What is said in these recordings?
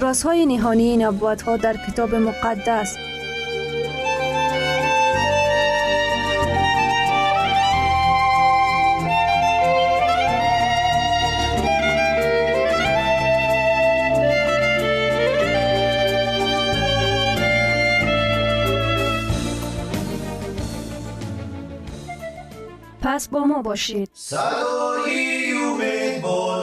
رازهای نهانی نبوت ها در کتاب مقدس. پس با ما باشید. صدای امید با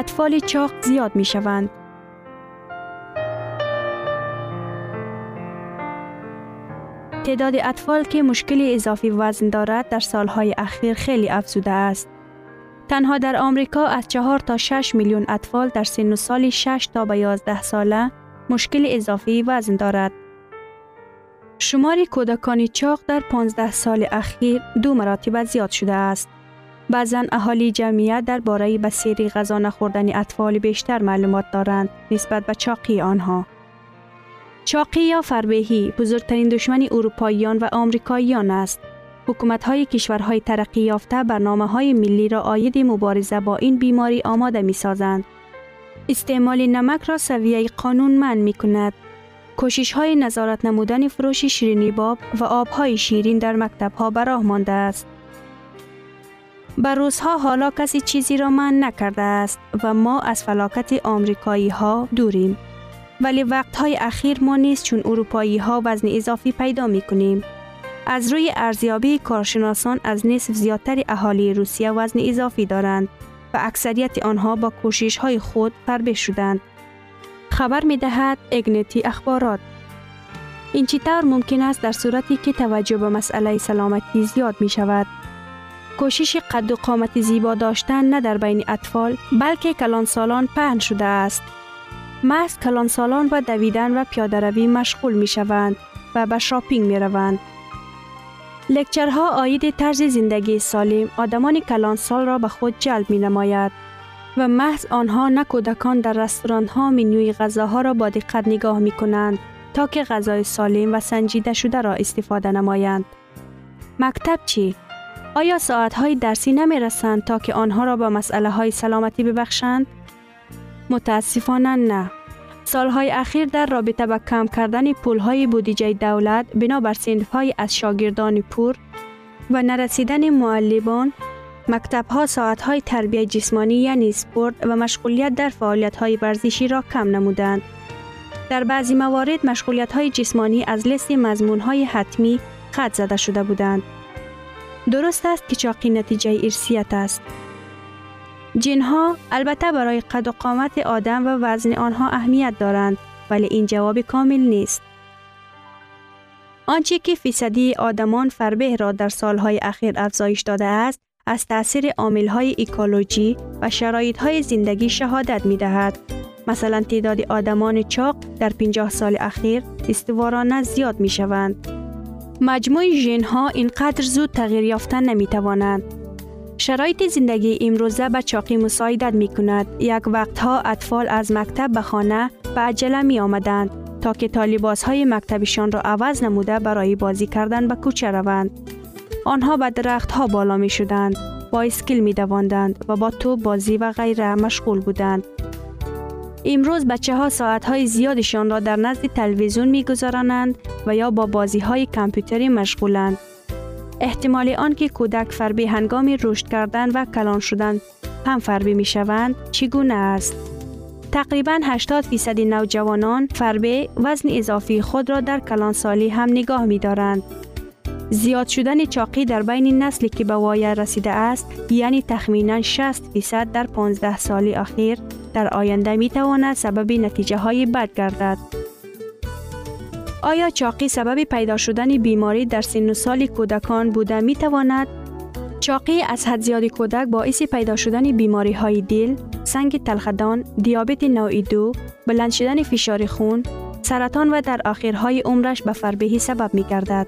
اطفال چاق زیاد می شوند. تعداد اطفال که مشکل اضافی وزن دارد در سالهای اخیر خیلی افزوده است. تنها در آمریکا از 4 تا 6 میلیون اطفال در سن و سال 6 تا به 11 ساله مشکل اضافی وزن دارد. شمار کودکان چاق در 15 سال اخیر دو مراتب زیاد شده است. بعضا اهالی جمعیت درباره بسیری غذا نخوردن اطفال بیشتر معلومات دارند نسبت به چاقی آنها. چاقی یا فربهی بزرگترین دشمن اروپاییان و آمریکاییان است. حکومت های کشورهای ترقی یافته برنامه های ملی را آید مبارزه با این بیماری آماده می سازند. استعمال نمک را سویه قانون من می کند. کوشش های نظارت نمودن فروش شیرینی باب و آبهای شیرین در مکتب ها براه مانده است. بر روزها حالا کسی چیزی را من نکرده است و ما از فلاکت آمریکایی ها دوریم. ولی وقتهای اخیر ما نیست چون اروپایی ها وزن اضافی پیدا می کنیم. از روی ارزیابی کارشناسان از نصف زیادتر اهالی روسیه وزن اضافی دارند و اکثریت آنها با کوشش های خود فربه شدند. خبر می دهد اگنتی اخبارات. این چطور ممکن است در صورتی که توجه به مسئله سلامتی زیاد می شود. کوشش قد و قامت زیبا داشتن نه در بین اطفال بلکه کلان سالان پهن شده است. محض کلان سالان و دویدن و پیاده روی مشغول می شوند و به شاپینگ می روند. لکچرها آید طرز زندگی سالم آدمان کلان سال را به خود جلب می نماید و محض آنها نه کودکان در رستوران ها منوی غذاها را با دقت نگاه می کنند تا که غذای سالم و سنجیده شده را استفاده نمایند. مکتب چی؟ آیا ساعت های درسی نمی رسند تا که آنها را به مسئله های سلامتی ببخشند؟ متاسفانه نه. سالهای اخیر در رابطه با کم کردن پولهای بودجه دولت بنابر های از شاگردان پور و نرسیدن معلمان مکتب ها ساعت های تربیت جسمانی یعنی سپورت و مشغولیت در فعالیت های ورزشی را کم نمودند. در بعضی موارد مشغولیت های جسمانی از لست مضمون های حتمی خط زده شده بودند. درست است که چاقی نتیجه ارسیت است. جنها البته برای قد و قامت آدم و وزن آنها اهمیت دارند ولی این جواب کامل نیست. آنچه که فیصدی آدمان فربه را در سالهای اخیر افزایش داده است از تاثیر های ایکولوژی و های زندگی شهادت می دهد. مثلا تعداد آدمان چاق در 50 سال اخیر استوارانه زیاد می شوند. مجموع ژن ها اینقدر زود تغییر یافتن نمی توانند. شرایط زندگی امروزه به چاقی مساعدت می کند. یک وقتها اطفال از مکتب به خانه به عجله می آمدند تا که طالباس های مکتبشان را عوض نموده برای بازی کردن به کوچه روند. آنها به درخت ها بالا می شدند، با اسکیل می دواندند و با تو بازی و غیره مشغول بودند. امروز بچه ها ساعت های زیادشان را در نزد تلویزیون می گذارانند و یا با بازی های کامپیوتری مشغولند. احتمال آن که کودک فربی هنگام رشد کردن و کلان شدن هم فربی می شوند چگونه است؟ تقریبا 80 فیصد نوجوانان فربه وزن اضافی خود را در کلان سالی هم نگاه می دارند. زیاد شدن چاقی در بین نسلی که به وایه رسیده است یعنی تخمینا 60 فیصد در 15 سال اخیر در آینده می تواند سبب نتیجه های بد گردد. آیا چاقی سبب پیدا شدن بیماری در سن و سال کودکان بوده می تواند؟ چاقی از حد زیاد کودک باعث پیدا شدن بیماری های دل، سنگ تلخدان، دیابت نوع دو، بلند شدن فشار خون، سرطان و در آخرهای عمرش به فربهی سبب می گردد.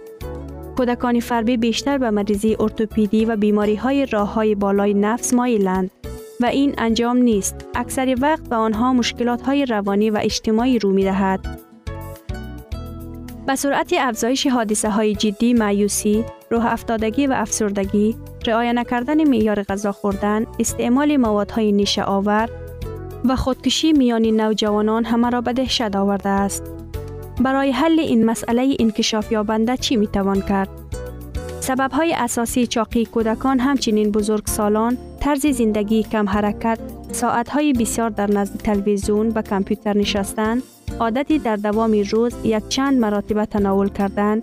کودکان فربی بیشتر به مریضی ارتوپیدی و بیماری های راه های بالای نفس مایلند و این انجام نیست. اکثر وقت به آنها مشکلات های روانی و اجتماعی رو می دهد. به سرعت افزایش حادثه های جدی معیوسی، روح افتادگی و افسردگی، رعایت نکردن معیار غذا خوردن، استعمال موادهای نیشه آور و خودکشی میان نوجوانان همه را به دهشت آورده است. برای حل این مسئله انکشاف یابنده چی می توان کرد؟ سبب های اساسی چاقی کودکان همچنین بزرگ سالان، طرز زندگی کم حرکت، ساعت های بسیار در نزد تلویزیون و کامپیوتر نشستن، عادتی در دوام روز یک چند مراتب تناول کردن،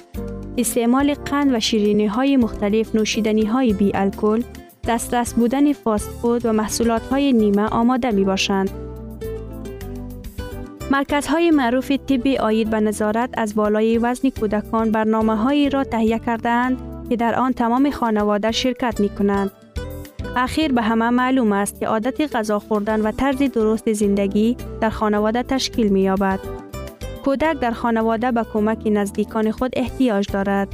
استعمال قند و شیرینی های مختلف نوشیدنی های بی الکل، دسترس بودن فاست فود و محصولات های نیمه آماده می باشند. مرکزهای معروف طبی آید به نظارت از بالای وزن کودکان برنامه هایی را تهیه کردند که در آن تمام خانواده شرکت می کنند. اخیر به همه معلوم است که عادت غذا خوردن و طرز درست زندگی در خانواده تشکیل می یابد. کودک در خانواده به کمک نزدیکان خود احتیاج دارد.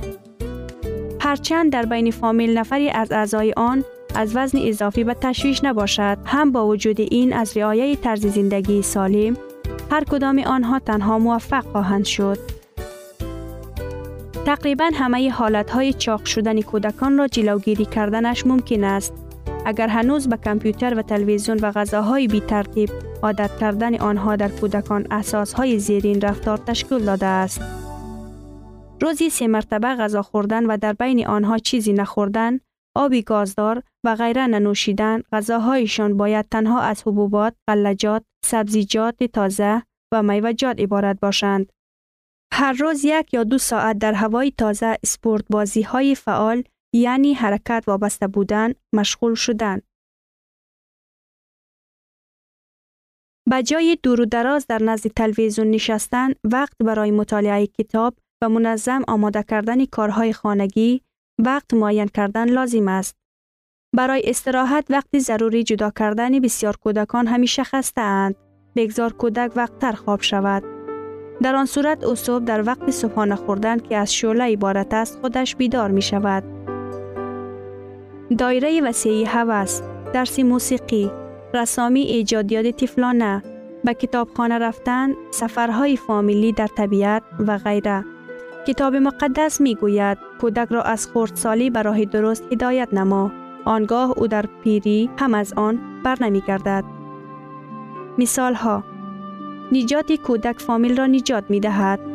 هرچند در بین فامیل نفری از اعضای آن از وزن اضافی به تشویش نباشد هم با وجود این از رعایت طرز زندگی سالم هر کدام آنها تنها موفق خواهند شد. تقریبا همه حالت های چاق شدن کودکان را جلوگیری کردنش ممکن است. اگر هنوز به کامپیوتر و تلویزیون و غذاهای بی ترتیب عادت کردن آنها در کودکان اساس های زیرین رفتار تشکیل داده است. روزی سه مرتبه غذا خوردن و در بین آنها چیزی نخوردن آبی گازدار و غیره ننوشیدن غذاهایشان باید تنها از حبوبات، غلجات، سبزیجات تازه و میوجات عبارت باشند. هر روز یک یا دو ساعت در هوای تازه اسپورت بازی های فعال یعنی حرکت وابسته بودن مشغول شدن. به جای دور و دراز در نزد تلویزیون نشستن وقت برای مطالعه کتاب و منظم آماده کردن کارهای خانگی وقت معین کردن لازم است. برای استراحت وقتی ضروری جدا کردن بسیار کودکان همیشه خسته اند. بگذار کودک وقتتر خواب شود. در آن صورت او در وقت صبحانه خوردن که از شعله عبارت است خودش بیدار می شود. دایره وسیعی هوس، درس موسیقی، رسامی ایجادیات تفلانه، به کتابخانه رفتن، سفرهای فامیلی در طبیعت و غیره. کتاب مقدس می گوید کودک را از خردسالی به راه درست هدایت نما. آنگاه او در پیری هم از آن بر نمی گردد. مثال ها نجات کودک فامیل را نجات می دهد.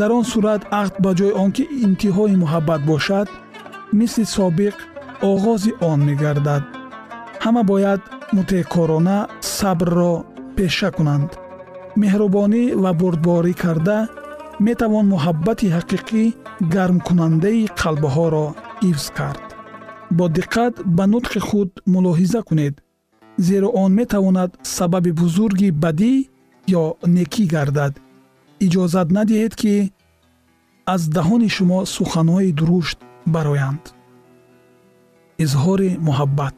Дар он сурат ақд ба ҷои он ки интиҳои муҳаббат бошад мисли собиқ оғози он мегардад. Ҳама бояд мутеъкорона сабрро пеша кунанд. Меҳрубонӣ ва бурдборӣ карда метавон муҳаббати ҳақиқӣ гармкунандаи қалбҳоро ҳифз кард. Бо диққат ба нутқи худ мулоҳиза кунед зеро он метавонад сабаби бузурги бадӣ ё некӣ гардад иҷозат надиҳед ки аз даҳони шумо суханҳои дурушт бароянд. Изҳори муҳаббат.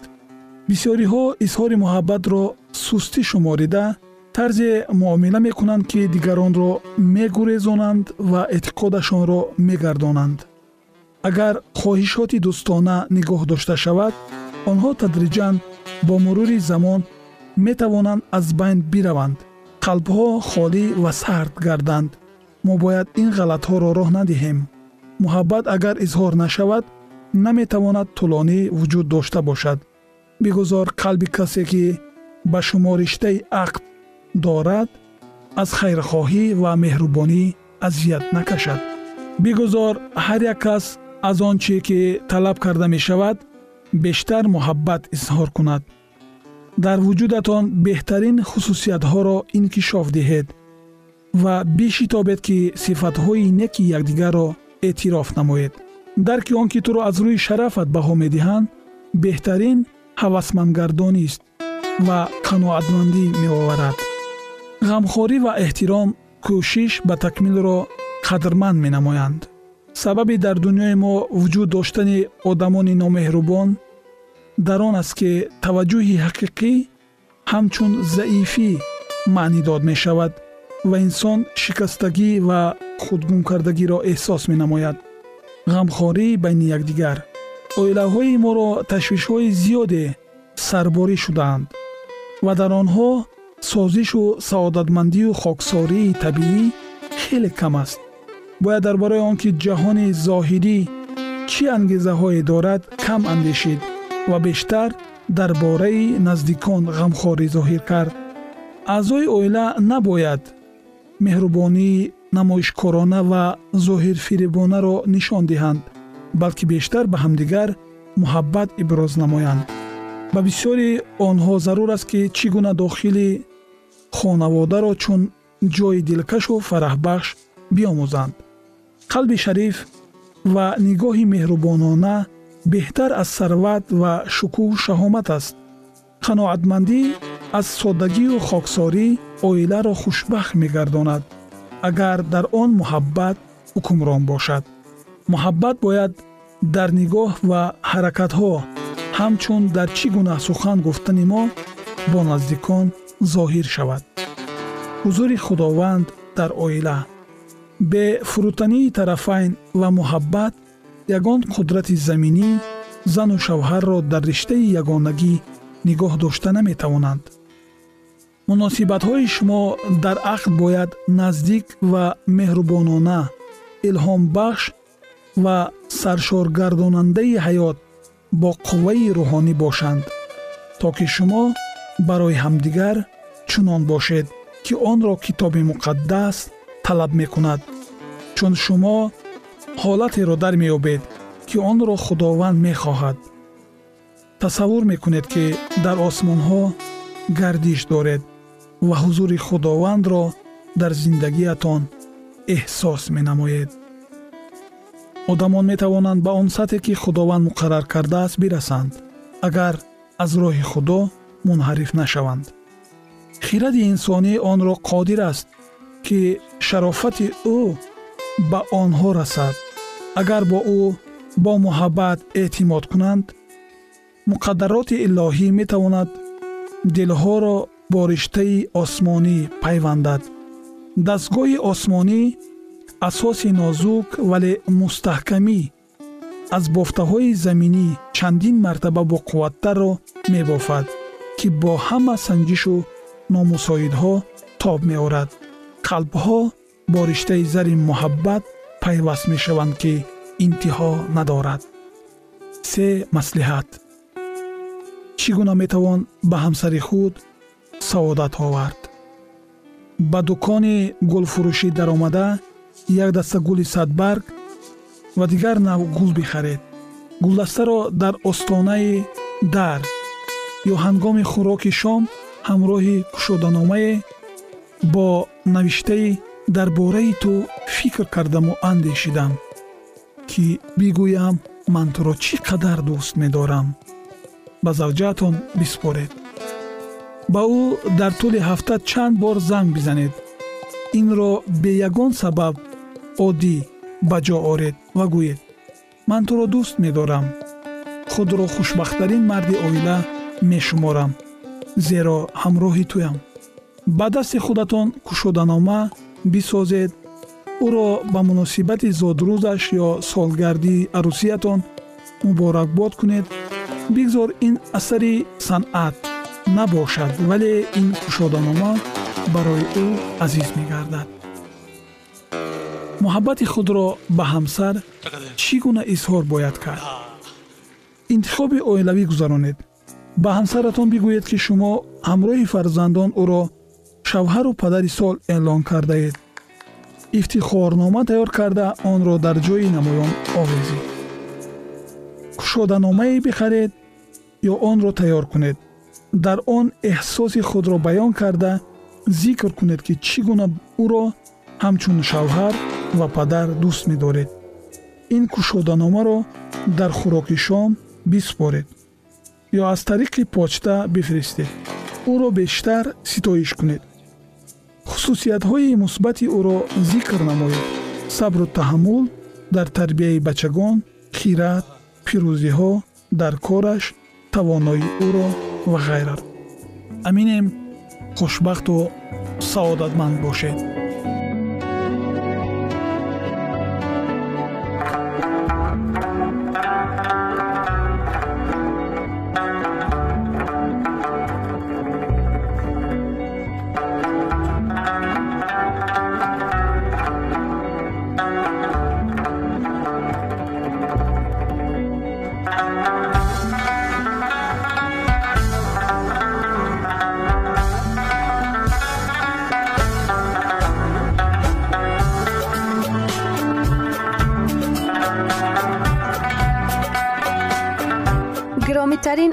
Бисёриҳо изҳори муҳаббатро сустӣ шуморида тарзе муомила мекунанд ки дигаронро мегурезонанд ва эътиқодашонро мегардонанд. Агар хоҳишоти дӯстона нигоҳ дошта шавад онҳо тадриҷан бо мурури замон метавонанд аз байн бираванд қалбҳо холӣ ва сард гарданд. Мо бояд ин ғалатҳоро роҳ надиҳем. Муҳаббат агар изҳор нашавад наметавонад тӯлонӣ вуҷуд дошта бошад. Бигузор қалби касе ки ба шумо риштаи ақд дорад аз хайрхоҳӣ ва меҳрубонӣ азият накашад. Бигузор ҳар як кас аз он чие ки талаб карда мешавад бештар муҳаббат изҳор кунад дар вуҷудатон беҳтарин хусусиятҳоро инкишоф диҳед ва бишитобед ки сифатҳои неки якдигарро эътироф намоед. Дарки он ки туро аз рӯи шарафат баҳо медиҳанд беҳтарин ҳавасмандгардонист ва қаноатмандӣ меоварад. Ғамхорӣ ва эҳтиром кӯшиш ба такмилро қадрманд менамоянд. Сабаби дар дуньёи мо вуҷуд доштани одамони номеҳрубон дар он аст ки таваҷҷӯҳи ҳақиқӣ ҳамчун заифӣ маънӣ дод мешавад ва инсон шикастагӣ ва худгумкардагиро эҳсос менамояд. ғамхорӣ байни якдигар. оилаҳои моро ташвишҳои зиёде сарборӣ шудаанд ва дар онҳо созишу саодатмандию хоксории табиӣ хеле кам аст. бояд дар бораи он ки ҷаҳони зоҳирӣ чӣ ангезаҳое дорад кам андешид ва бештар дар бораи наздикон ғамхорӣ зоҳир кард. аъзои оила набояд меҳрубонӣ намоишкорона ва зоҳирфиребонаро нишон диҳанд балки бештар ба ҳамдигар муҳаббат иброз намоянд. ба бисёри онҳо зарур аст ки чӣ гуна дохили хонаводаро чун ҷойи дилкашу фараҳбахш биомӯзанд. қалби шариф ва нигоҳи меҳрубонона беҳтар аз сарват ва шукӯҳ шаҳомат аст. Қаноатмандӣ аз соддагию хоксорӣ оиларо хушбахт мегардонад агар дар он муҳаббат ҳукмрон бошад. Муҳаббат бояд дар нигоҳ ва ҳаракатҳо ҳамчун дар чӣ гуна сухан гуфтани мо бо наздикон зоҳир шавад. Ҳузури худованд дар оила. Бе фурӯтании тарафайн ва муҳаббат ягон қудрати заминӣ зану шавҳарро дар риштаи ягонагӣ нигоҳ дошта наметавонанд. Муносибатҳои шумо дар ақд бояд наздик ва меҳрубонона илҳомбахш ва саршоргардонандаи ҳаёт бо қувваи рӯҳонӣ бошанд то ки шумо барои ҳамдигар чунон бошед ки онро китоби муқаддас талаб мекунад. Чун шумо ҳолатеро дар меёбед ки онро худованд мехоҳад. Тасаввур мекунед ки дар осмонҳо гардиш доред ва ҳузури худовандро дар зиндагиятон эҳсос менамоед. Одамон метавонанд ба он сатҳе ки худованд муқаррар кардааст бирасанд агар аз роҳи худо мунҳариф нашаванд. Хиради инсонӣ онро қодир аст ки шарофати ӯ ба онҳо расад. Агар бо ӯ бо муҳаббат эътимод кунанд муқаддароти илоҳӣ метавонад дилҳоро бо риштаи осмонӣ пайвандад. Дастгоҳи осмонӣ асоси нозук вале мустаҳкамӣ аз бофтаҳои заминӣ чандин мартаба боқувваттарро мебофад ки бо ҳама санҷишу номусоидҳо тоб меорад. Қалбҳо бо риштаи зари муҳаббат пайваст мешаванд ки интиҳо надорад. Се маслиҳат. Чӣ гуна метавон ба ҳамсари худ саодат овард? Ба дукони гулфурӯшӣ даромада як даста гули садбарг ва дигар нав гул бихаред. Гулдастаро дар остонаи дар ё ҳангоми хӯроки шом ҳамроҳи кушоданомае бо навиштаи дар бораи ту фикр кардаму андешидам ки бигӯям ман туро чӣ қадар дӯст медорам. Ба завҷаатон биспоред ба ӯ дар тӯли ҳафта чанд бор занг бизанед. Инро бе ягон сабаб оддӣ ба ҷо оред ва гӯед ман туро дӯст медорам. Худро хушбахттарин марди оила мешуморам зеро ҳамроҳи туям. Ба дасти худатон кушоданома бисозед ӯро ба муносибати зодрӯзаш ё солгардии арӯсиятон муборакбод кунед бигзор ин асари санъат набошад вале ин кушоданома барои ӯ азиз мегардад муҳаббати худро ба ҳамсар чӣ гуна изҳор бояд кард интихоби оилавӣ гузаронед ба ҳамсаратон бигӯед ки шумо ҳамроҳи фарзандон ӯро шавҳару падари сол эълон кардаед ифтихорнома тайёр карда онро дар ҷои намоён овезед кушоданомае бихаред ё онро тайёр кунед дар он эҳсоси худро баён карда зикр кунед ки чӣ гуна ӯро ҳамчун шавҳар ва падар дӯст медоред ин кушоданомаро дар хӯроки шом биспоред ё аз тариқи почта бифиристед ӯро бештар ситоиш кунед Хусусиятҳои мусбати ӯро зикр намоед сабру таҳаммул дар тарбияи бачагон хират пирӯзиҳо дар кораш тавонои ӯро ва ғайра аминем хушбахту саодатманд бошед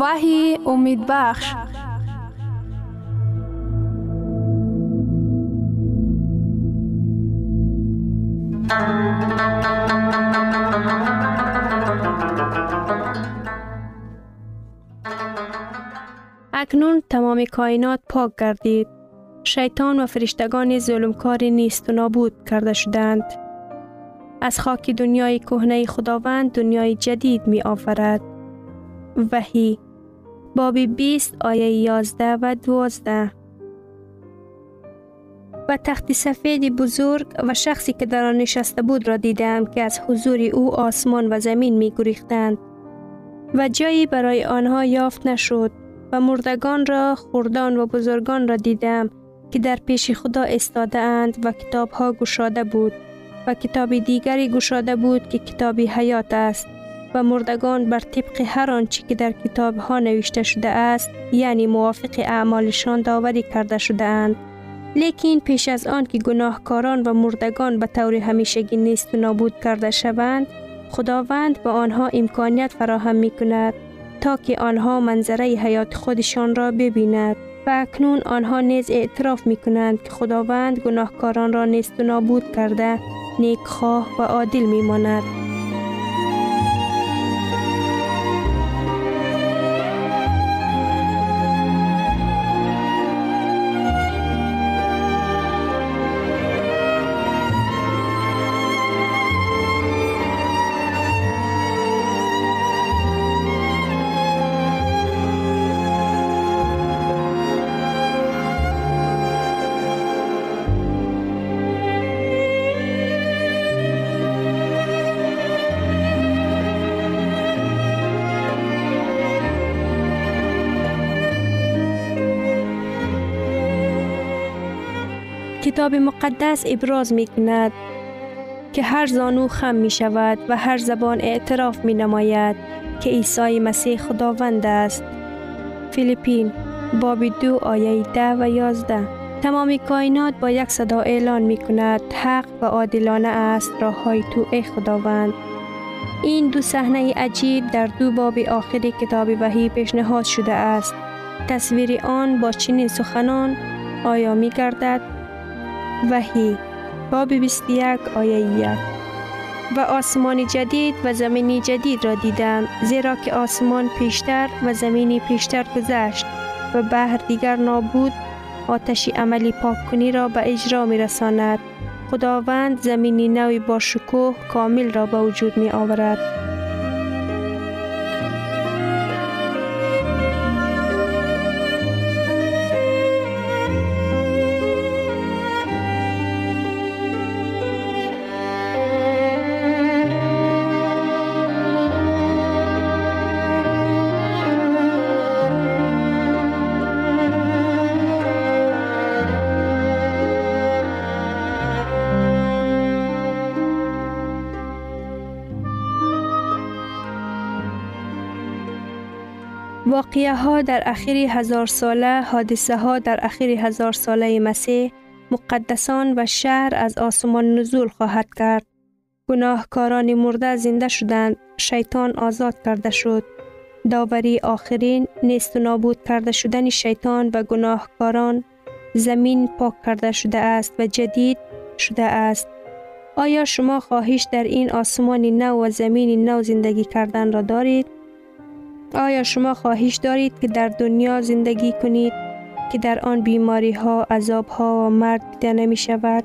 وحی امید بخش اکنون تمام کائنات پاک گردید. شیطان و فرشتگان ظلمکار نیست و نابود کرده شدند. از خاک دنیای کهنه خداوند دنیای جدید می آفرد. وحی باب 20 آیه 11 و 12 و تخت سفید بزرگ و شخصی که در آن نشسته بود را دیدم که از حضور او آسمان و زمین می گریختند و جایی برای آنها یافت نشد و مردگان را خوردان و بزرگان را دیدم که در پیش خدا استاده اند و کتاب ها گشاده بود و کتاب دیگری گشاده بود که کتابی حیات است. و مردگان بر طبق هر آنچه که در کتاب ها نوشته شده است یعنی موافق اعمالشان داوری کرده شده اند لیکن پیش از آن که گناهکاران و مردگان به طور همیشگی نیست و نابود کرده شوند خداوند به آنها امکانیت فراهم می کند تا که آنها منظره حیات خودشان را ببیند و اکنون آنها نیز اعتراف می کنند که خداوند گناهکاران را نیست و نابود کرده نیکخواه و عادل می ماند. کتاب مقدس ابراز می کند که هر زانو خم می شود و هر زبان اعتراف می نماید که عیسی مسیح خداوند است. فیلیپین باب دو آیه ده و یازده تمام کائنات با یک صدا اعلان می کند حق و عادلانه است راه های تو ای خداوند. این دو صحنه عجیب در دو باب آخری کتاب وحی پیشنهاد شده است. تصویر آن با چنین سخنان آیا می گردد وحی باب 21 آیه 1 و آسمان جدید و زمینی جدید را دیدم زیرا که آسمان پیشتر و زمینی پیشتر گذشت و بحر دیگر نابود آتش عملی پاک کنی را به اجرا می رساند خداوند زمینی نوی با شکوه کامل را به وجود می آورد واقعه ها در اخیر هزار ساله حادثه ها در اخیر هزار ساله مسیح مقدسان و شهر از آسمان نزول خواهد کرد. گناهکاران مرده زنده شدند. شیطان آزاد کرده شد. داوری آخرین نیست و نابود کرده شدن شیطان و گناهکاران زمین پاک کرده شده است و جدید شده است. آیا شما خواهش در این آسمان نو و زمین نو زندگی کردن را دارید؟ آیا شما خواهش دارید که در دنیا زندگی کنید که در آن بیماری ها، عذاب ها و مرد دیده نمی شود؟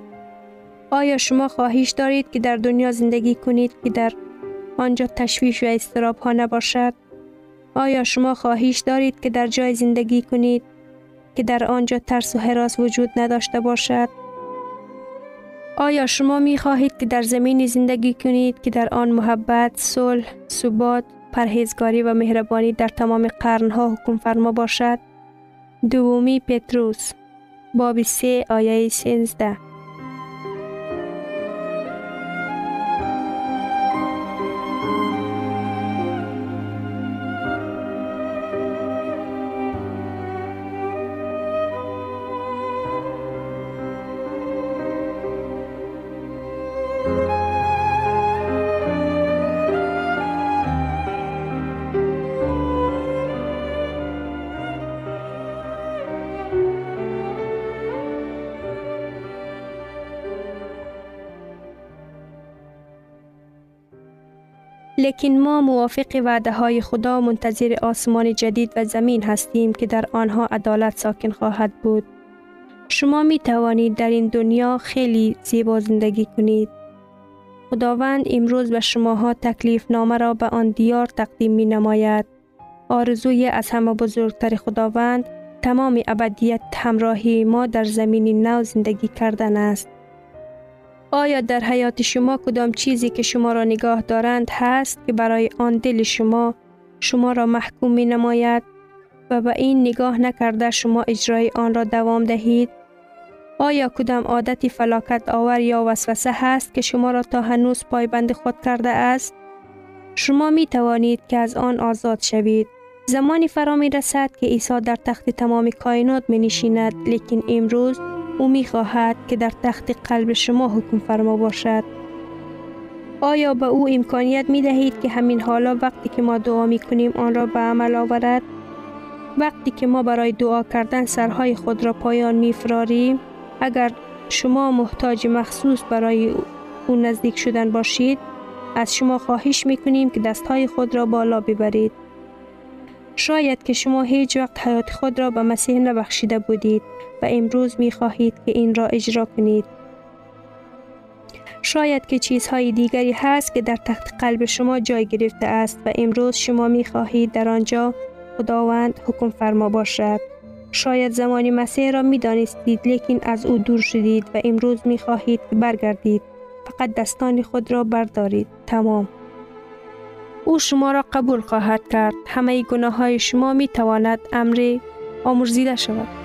آیا شما خواهش دارید که در دنیا زندگی کنید که در آنجا تشویش و استراب ها نباشد؟ آیا شما خواهش دارید که در جای زندگی کنید که در آنجا ترس و حراس وجود نداشته باشد؟ آیا شما می خواهید که در زمین زندگی کنید که در آن محبت، صلح، ثبات، پرهیزگاری و مهربانی در تمام قرنها حکم فرما باشد؟ دومی پتروس باب سه آیه سینزده لیکن ما موافق وعده های خدا منتظر آسمان جدید و زمین هستیم که در آنها عدالت ساکن خواهد بود. شما می توانید در این دنیا خیلی زیبا زندگی کنید. خداوند امروز به شماها تکلیف نامه را به آن دیار تقدیم می نماید. آرزوی از همه بزرگتر خداوند تمام ابدیت همراهی ما در زمین نو زندگی کردن است. آیا در حیات شما کدام چیزی که شما را نگاه دارند هست که برای آن دل شما شما را محکوم می نماید و به این نگاه نکرده شما اجرای آن را دوام دهید؟ آیا کدام عادت فلاکت آور یا وسوسه هست که شما را تا هنوز پایبند خود کرده است؟ شما می توانید که از آن آزاد شوید. زمانی فرا می رسد که عیسی در تخت تمام کائنات می نشیند لیکن امروز او می خواهد که در تخت قلب شما حکم فرما باشد. آیا به او امکانیت می دهید که همین حالا وقتی که ما دعا می کنیم آن را به عمل آورد؟ وقتی که ما برای دعا کردن سرهای خود را پایان می فراریم، اگر شما محتاج مخصوص برای او نزدیک شدن باشید، از شما خواهش می کنیم که دستهای خود را بالا ببرید. شاید که شما هیچ وقت حیات خود را به مسیح نبخشیده بودید و امروز می خواهید که این را اجرا کنید. شاید که چیزهای دیگری هست که در تخت قلب شما جای گرفته است و امروز شما می خواهید در آنجا خداوند حکم فرما باشد. شاید زمانی مسیح را می دانستید لیکن از او دور شدید و امروز می خواهید برگردید. فقط دستان خود را بردارید. تمام. او شما را قبول خواهد کرد. همه گناه های شما می تواند امر آمرزیده شود.